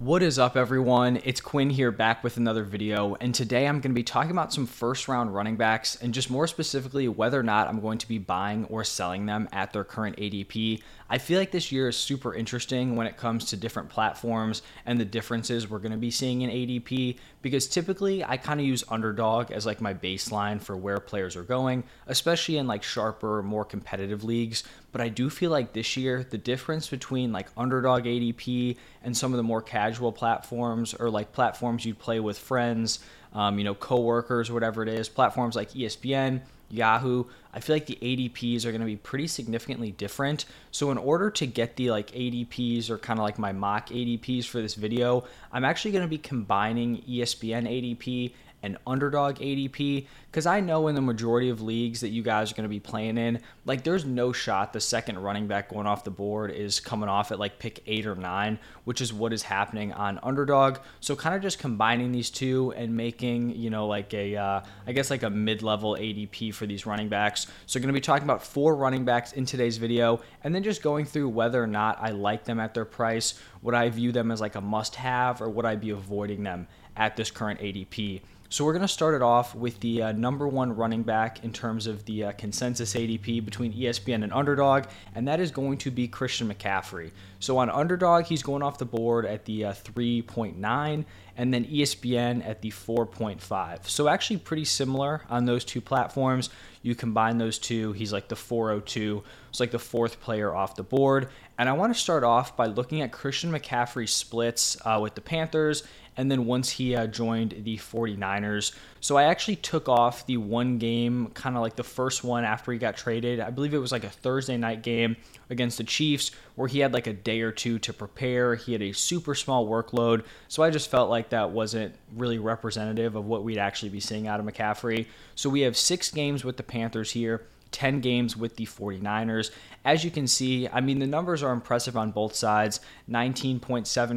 What is up, everyone? It's Quinn here back with another video, and today I'm going to be talking about some first round running backs and just more specifically whether or not I'm going to be buying or selling them at their current ADP. I feel like this year is super interesting when it comes to different platforms and the differences we're going to be seeing in ADP because typically I kind of use underdog as like my baseline for where players are going, especially in like sharper, more competitive leagues. But I do feel like this year the difference between like underdog ADP and some of the more casual platforms or like platforms you'd play with friends, um, you know, coworkers or whatever it is, platforms like ESPN Yahoo, I feel like the ADPs are going to be pretty significantly different. So in order to get the like ADPs or kind of like my mock ADPs for this video, I'm actually going to be combining ESPN ADP and underdog ADP because I know in the majority of leagues that you guys are going to be playing in, like there's no shot the second running back going off the board is coming off at like pick eight or nine, which is what is happening on underdog. So kind of just combining these two and making, you know, like a, uh, I guess like a mid level ADP for these running backs. So going to be talking about four running backs in today's video and then just going through whether or not I like them at their price, would I view them as like a must have or would I be avoiding them at this current ADP. So we're going to start it off with the uh, number one running back in terms of the uh, consensus ADP between ESPN and Underdog, and that is going to be Christian McCaffrey. So on Underdog, he's going off the board at the uh, 3.9, and then ESPN at the 4.5. So actually pretty similar on those two platforms. You combine those two, he's like the 402. It's like the fourth player off the board. And I want to start off by looking at Christian McCaffrey's splits uh, with the Panthers and then once he uh, joined the 49ers. So I actually took off the one game, kind of like the first one after he got traded. I believe it was like a Thursday night game against the Chiefs where he had like a day or two to prepare. He had a super small workload. So I just felt like that wasn't really representative of what we'd actually be seeing out of McCaffrey. So we have six games with the Panthers here. 10 games with the 49ers. As you can see, I mean, the numbers are impressive on both sides 19.7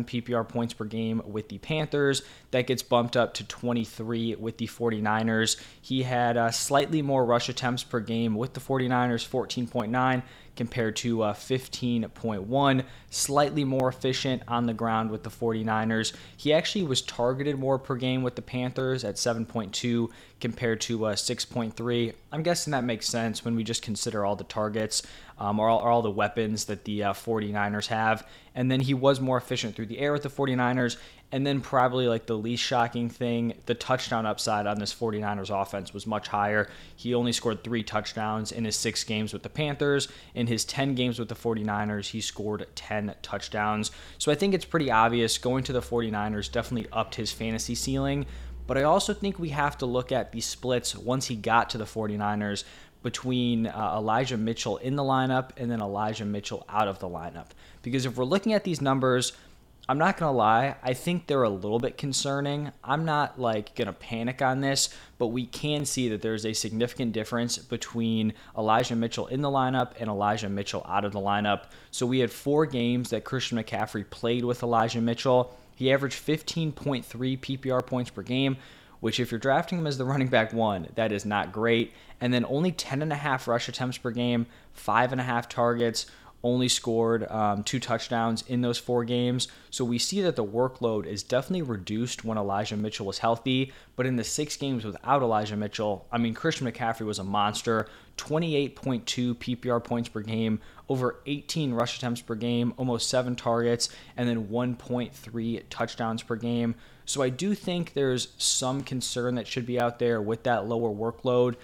PPR points per game with the Panthers. That gets bumped up to 23 with the 49ers. He had uh, slightly more rush attempts per game with the 49ers, 14.9 compared to uh, 15.1, slightly more efficient on the ground with the 49ers. He actually was targeted more per game with the Panthers at 7.2 compared to uh, 6.3. I'm guessing that makes sense when we just consider all the targets um, or, all, all, the weapons that the uh, 49ers have. And then he was more efficient through the air with the 49ers. And then probably like the least shocking thing, the touchdown upside on this 49ers offense was much higher. He only scored three touchdowns in his six games with the Panthers. In his 10 games with the 49ers, he scored 10 touchdowns. So I think it's pretty obvious going to the 49ers definitely upped his fantasy ceiling. But I also think we have to look at the splits once he got to the 49ers between uh, Elijah Mitchell in the lineup and then Elijah Mitchell out of the lineup. Because if we're looking at these numbers, I'm not going to lie, I think they're a little bit concerning. I'm not like going to panic on this, but we can see that there's a significant difference between Elijah Mitchell in the lineup and Elijah Mitchell out of the lineup. So we had four games that Christian McCaffrey played with Elijah Mitchell. He averaged 15.3 PPR points per game, which if you're drafting him as the running back one, that is not great. And then only 10 and a half rush attempts per game, five and a half targets, only scored um, two touchdowns in those four games. So we see that the workload is definitely reduced when Elijah Mitchell was healthy. But in the six games without Elijah Mitchell, I mean, Christian McCaffrey was a monster 28.2 PPR points per game, over 18 rush attempts per game, almost seven targets, and then 1.3 touchdowns per game. So I do think there's some concern that should be out there with that lower workload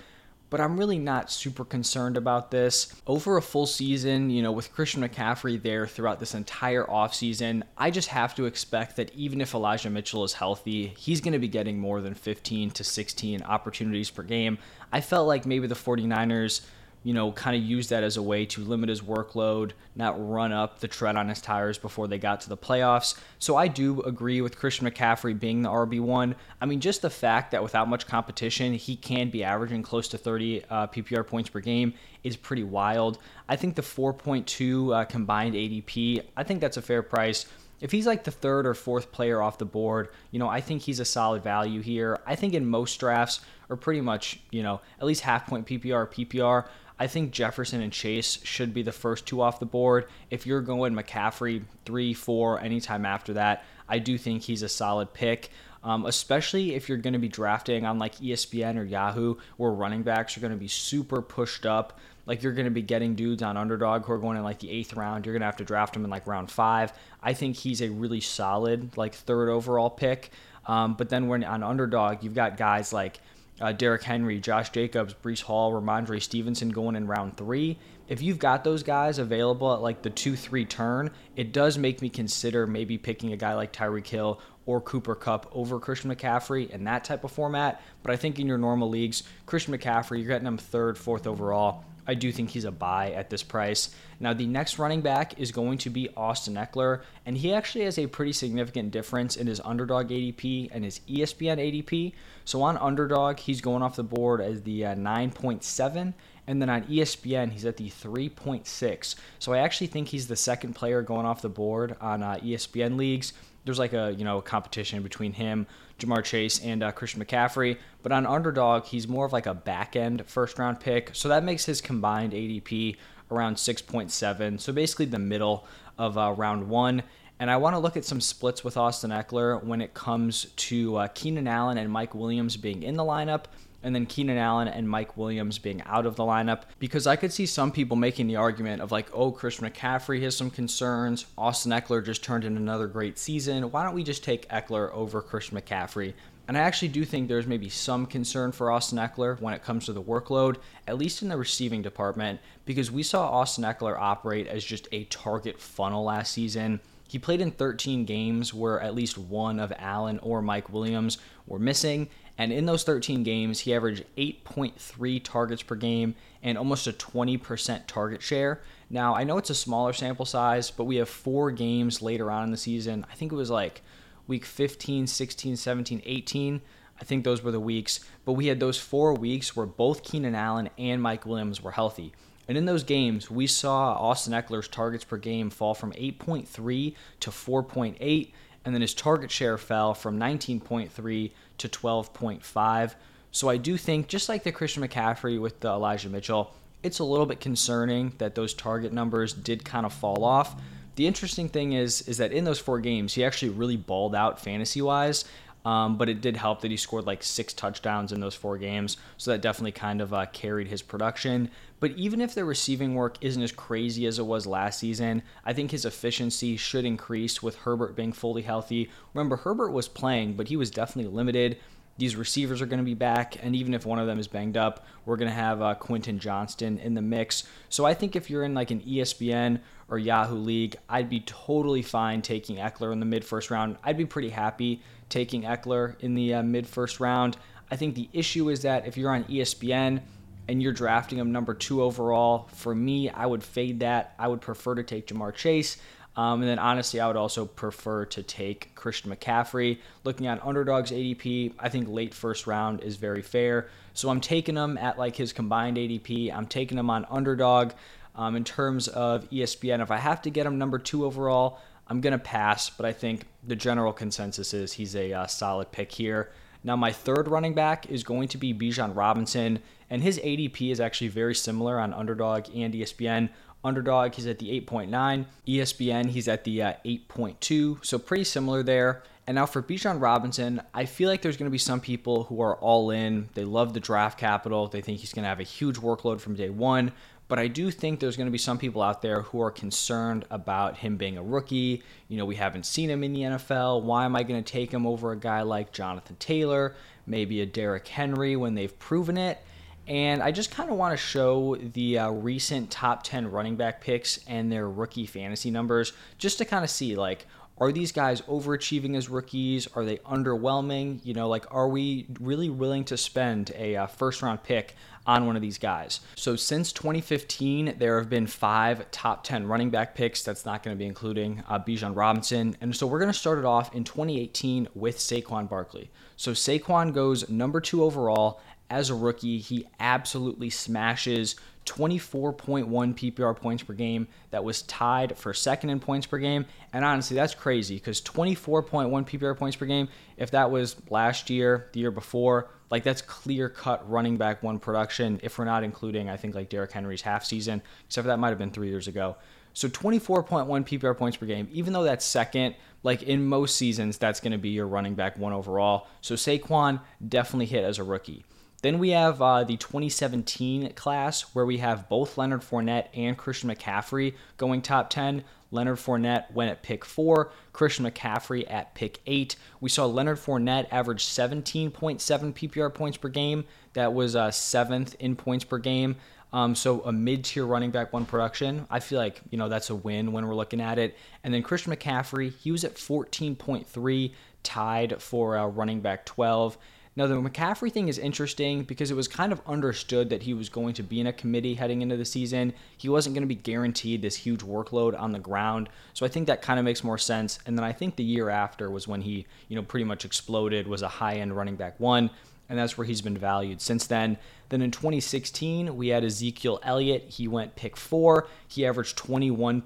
but I'm really not super concerned about this. Over a full season, you know, with Christian McCaffrey there throughout this entire offseason, I just have to expect that even if Elijah Mitchell is healthy, he's going to be getting more than 15 to 16 opportunities per game. I felt like maybe the 49ers you know, kind of use that as a way to limit his workload, not run up the tread on his tires before they got to the playoffs. So I do agree with Christian McCaffrey being the RB1. I mean, just the fact that without much competition, he can be averaging close to 30 uh, PPR points per game is pretty wild. I think the 4.2 uh, combined ADP, I think that's a fair price if he's like the third or fourth player off the board, you know, I think he's a solid value here. I think in most drafts, or pretty much, you know, at least half point PPR, PPR, I think Jefferson and Chase should be the first two off the board. If you're going McCaffrey three, four, anytime after that, I do think he's a solid pick. Um, especially if you're going to be drafting on like ESPN or Yahoo, where running backs are going to be super pushed up. Like you're going to be getting dudes on underdog who are going in like the eighth round. You're going to have to draft them in like round five. I think he's a really solid like third overall pick. Um, but then when on underdog, you've got guys like uh, Derrick Henry, Josh Jacobs, Breece Hall, Rhamondre Stevenson going in round three. If you've got those guys available at like the 2 3 turn, it does make me consider maybe picking a guy like Tyreek Hill or Cooper Kupp over Christian McCaffrey in that type of format. But I think in your normal leagues, Christian McCaffrey, you're getting him third, fourth overall. I do think he's a buy at this price. Now, the next running back is going to be Austin Ekeler, and he actually has a pretty significant difference in his underdog ADP and his ESPN ADP. So on underdog, he's going off the board as the uh, 9.7, and then on ESPN, he's at the 3.6. So I actually think he's the second player going off the board on uh, ESPN leagues there's like a you know a competition between him, Ja'Marr Chase, and uh, Christian McCaffrey. But on underdog, he's more of like a back end first round pick, so that makes his combined ADP around 6.7. So basically the middle of uh, round one. And I want to look at some splits with Austin Ekeler when it comes to uh, Keenan Allen and Mike Williams being in the lineup and then Keenan Allen and Mike Williams being out of the lineup because I could see some people making the argument of like, oh, Christian McCaffrey has some concerns. Austin Ekeler just turned in another great season. Why don't we just take Ekeler over Christian McCaffrey? And I actually do think there's maybe some concern for Austin Ekeler when it comes to the workload, at least in the receiving department, because we saw Austin Ekeler operate as just a target funnel last season. He played in 13 games where at least one of Allen or Mike Williams were missing, and in those 13 games, he averaged 8.3 targets per game and almost a 20% target share. Now, I know it's a smaller sample size, but we have four games later on in the season. I think it was like week 15, 16, 17, 18. I think those were the weeks. But we had those four weeks where both Keenan Allen and Mike Williams were healthy. And in those games, we saw Austin Ekeler's targets per game fall from 8.3 to 4.8 and then his target share fell from 19.3 to 12.5. So I do think, just like the Christian McCaffrey with the Elijah Mitchell, it's a little bit concerning that those target numbers did kind of fall off. The interesting thing is, is that in those four games, he actually really balled out fantasy wise. Um, but it did help that he scored like six touchdowns in those four games. So that definitely kind of uh, carried his production. But even if the receiving work isn't as crazy as it was last season, I think his efficiency should increase with Herbert being fully healthy. Remember, Herbert was playing, but he was definitely limited. These receivers are going to be back, and even if one of them is banged up, we're going to have uh, Quentin Johnston in the mix. So I think if you're in like an ESPN or Yahoo league, I'd be totally fine taking Ekeler in the mid first round. I'd be pretty happy taking Ekeler in the uh, mid first round. I think the issue is that if you're on ESPN and you're drafting him number two overall, for me, I would fade that. I would prefer to take Ja'Marr Chase. Um, and then honestly, I would also prefer to take Christian McCaffrey. Looking at underdogs ADP, I think late first round is very fair. So I'm taking him at like his combined ADP. I'm taking him on underdog. Um, in terms of ESPN, if I have to get him number two overall, I'm going to pass, but I think the general consensus is he's a uh, solid pick here. Now, my third running back is going to be Bijan Robinson, and his ADP is actually very similar on Underdog and ESPN. Underdog, he's at the 8.9. ESPN, he's at the uh, 8.2. So pretty similar there. And now for Bijan Robinson, I feel like there's going to be some people who are all in. They love the draft capital. They think he's going to have a huge workload from day one. But I do think there's going to be some people out there who are concerned about him being a rookie. You know, we haven't seen him in the NFL. Why am I going to take him over a guy like Jonathan Taylor, maybe a Derrick Henry when they've proven it? And I just kind of want to show the uh, recent top 10 running back picks and their rookie fantasy numbers just to kind of see like, are these guys overachieving as rookies? Are they underwhelming? You know, like, are we really willing to spend a uh, first round pick on one of these guys? So, since 2015, there have been five top 10 running back picks. That's not going to be including uh, Bijan Robinson. And so, we're going to start it off in 2018 with Saquon Barkley. So, Saquon goes number two overall. As a rookie, he absolutely smashes 24.1 PPR points per game. That was tied for second in points per game. And honestly, that's crazy because 24.1 PPR points per game, if that was last year, the year before, like that's clear cut running back one production. If we're not including, I think like Derrick Henry's half season, except for that might have been three years ago. So 24.1 PPR points per game, even though that's second, like in most seasons, that's going to be your running back one overall. So Saquon definitely hit as a rookie. Then we have uh, the 2017 class where we have both Leonard Fournette and Christian McCaffrey going top 10. Leonard Fournette went at pick four, Christian McCaffrey at pick eight. We saw Leonard Fournette average 17.7 PPR points per game. That was uh, seventh in points per game. Um, so a mid-tier running back one production. I feel like you know that's a win when we're looking at it. And then Christian McCaffrey, he was at 14.3, tied for uh, running back 12. Now, the McCaffrey thing is interesting because it was kind of understood that he was going to be in a committee heading into the season. He wasn't going to be guaranteed this huge workload on the ground. So I think that kind of makes more sense. And then I think the year after was when he, you know, pretty much exploded, was a high end running back one. And that's where he's been valued since then. Then in 2016, we had Ezekiel Elliott. He went pick four. He averaged 21.7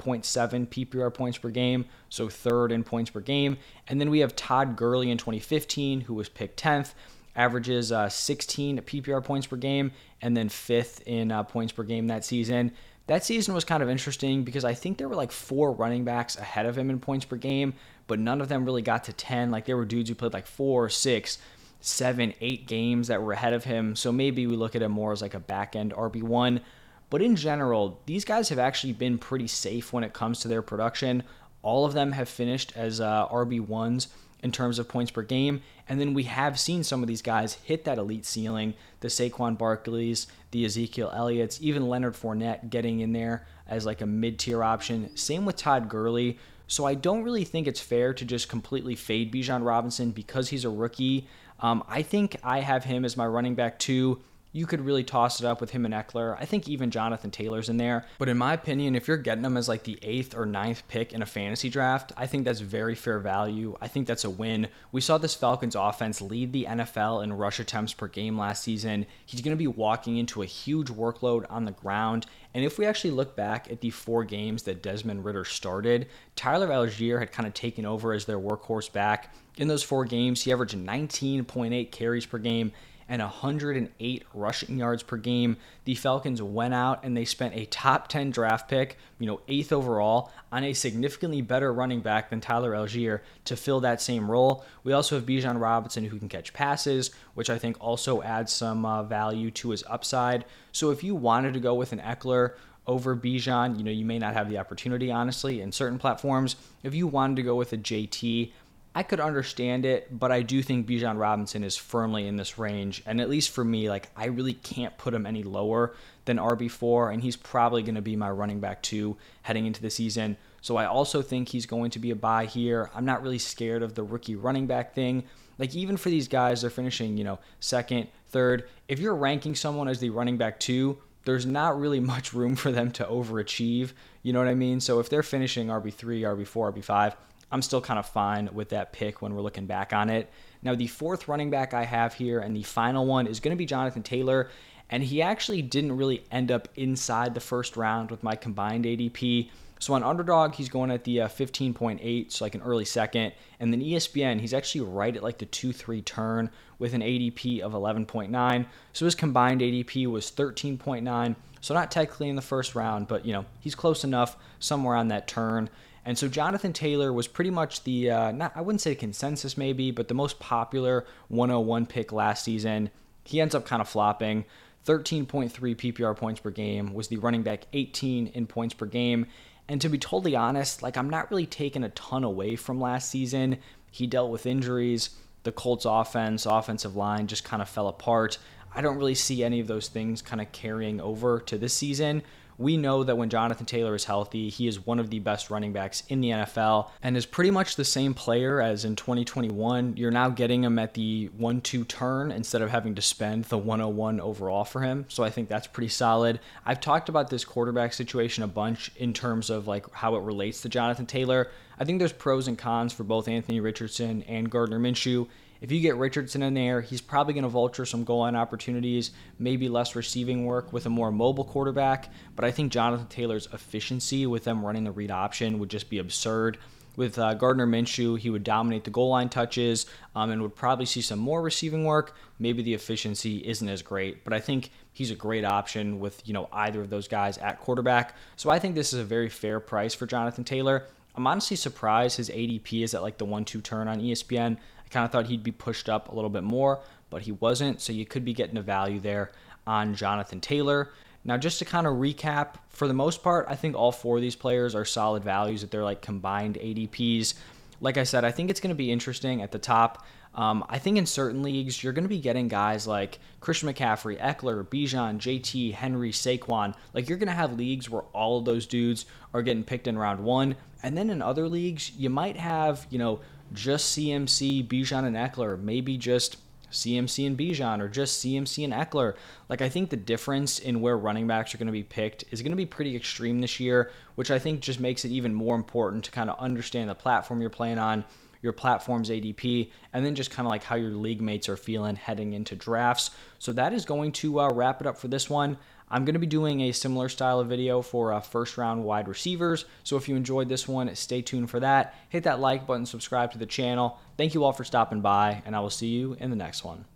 PPR points per game, so third in points per game. And then we have Todd Gurley in 2015, who was picked 10th averages uh, 16 PPR points per game, and then fifth in uh, points per game that season. That season was kind of interesting because I think there were like four running backs ahead of him in points per game, but none of them really got to 10. Like there were dudes who played like four, six, seven, eight games that were ahead of him. So maybe we look at him more as like a back end RB1. But in general, these guys have actually been pretty safe when it comes to their production. All of them have finished as uh, RB1s in terms of points per game. And then we have seen some of these guys hit that elite ceiling the Saquon Barkleys, the Ezekiel Elliott's, even Leonard Fournette getting in there as like a mid tier option. Same with Todd Gurley. So I don't really think it's fair to just completely fade Bijan Robinson because he's a rookie. Um, I think I have him as my running back too you could really toss it up with him and Ekeler. I think even Jonathan Taylor's in there. But in my opinion, if you're getting him as like the eighth or ninth pick in a fantasy draft, I think that's very fair value. I think that's a win. We saw this Falcons offense lead the NFL in rush attempts per game last season. He's going to be walking into a huge workload on the ground. And if we actually look back at the four games that Desmond Ridder started, Tyler Allgeier had kind of taken over as their workhorse back. In those four games, he averaged 19.8 carries per game and 108 rushing yards per game. The Falcons went out and they spent a top 10 draft pick, you know, eighth overall, on a significantly better running back than Tyler Allgeier to fill that same role. We also have Bijan Robinson who can catch passes, which I think also adds some uh, value to his upside. So if you wanted to go with an Ekeler, over Bijan. You know, you may not have the opportunity, honestly, in certain platforms. If you wanted to go with a JT, I could understand it, but I do think Bijan Robinson is firmly in this range. And at least for me, like I really can't put him any lower than RB4, and he's probably going to be my running back two heading into the season. So I also think he's going to be a buy here. I'm not really scared of the rookie running back thing. Like even for these guys, they're finishing, you know, second, third. If you're ranking someone as the running back two, there's not really much room for them to overachieve. You know what I mean? So if they're finishing RB3, RB4, RB5, I'm still kind of fine with that pick when we're looking back on it. Now, the fourth running back I have here and the final one is going to be Jonathan Taylor. And he actually didn't really end up inside the first round with my combined ADP. So on Underdog, he's going at the uh, 15.8, so like an early second. And then ESPN, he's actually right at like the 2 3 turn with an ADP of 11.9. So his combined ADP was 13.9. So not technically in the first round, but you know, he's close enough somewhere on that turn. And so Jonathan Taylor was pretty much the uh, not I wouldn't say consensus maybe, but the most popular 101 pick last season. He ends up kind of flopping. 13.3 PPR points per game was the running back 18 in points per game. And to be totally honest, like I'm not really taking a ton away from last season. He dealt with injuries. The Colts offense, offensive line just kind of fell apart. I don't really see any of those things kind of carrying over to this season we know that when Jonathan Taylor is healthy, he is one of the best running backs in the NFL and is pretty much the same player as in 2021. You're now getting him at the 1 2 turn instead of having to spend the 101 overall for him. So I think that's pretty solid. I've talked about this quarterback situation a bunch in terms of like how it relates to Jonathan Taylor. I think there's pros and cons for both Anthony Richardson and Gardner Minshew. If you get Richardson in there, he's probably going to vulture some goal line opportunities, maybe less receiving work with a more mobile quarterback. But I think Jonathan Taylor's efficiency with them running the read option would just be absurd. with uh, Gardner Minshew, he would dominate the goal line touches um, and would probably see some more receiving work. Maybe the efficiency isn't as great, but I think he's a great option with you know either of those guys at quarterback. So I think this is a very fair price for Jonathan Taylor. I'm honestly surprised his ADP is at like the one-two turn on ESPN. I kind of thought he'd be pushed up a little bit more, but he wasn't. So you could be getting a value there on Jonathan Taylor. Now, just to kind of recap, for the most part, I think all four of these players are solid values at their like combined ADPs. Like I said, I think it's going to be interesting at the top. Um, I think in certain leagues, you're going to be getting guys like Christian McCaffrey, Ekeler, Bijan, JT, Henry, Saquon. Like you're going to have leagues where all of those dudes are getting picked in round one. And then in other leagues, you might have, you know, just CMC, Bijan, and Ekeler, maybe just CMC and Bijan or just CMC and Ekeler. Like I think the difference in where running backs are going to be picked is going to be pretty extreme this year, which I think just makes it even more important to kind of understand the platform you're playing on, your platform's ADP, and then just kind of like how your league mates are feeling heading into drafts. So that is going to uh, wrap it up for this one. I'm going to be doing a similar style of video for uh, first round wide receivers. So if you enjoyed this one, stay tuned for that. Hit that like button, subscribe to the channel. Thank you all for stopping by, and I will see you in the next one.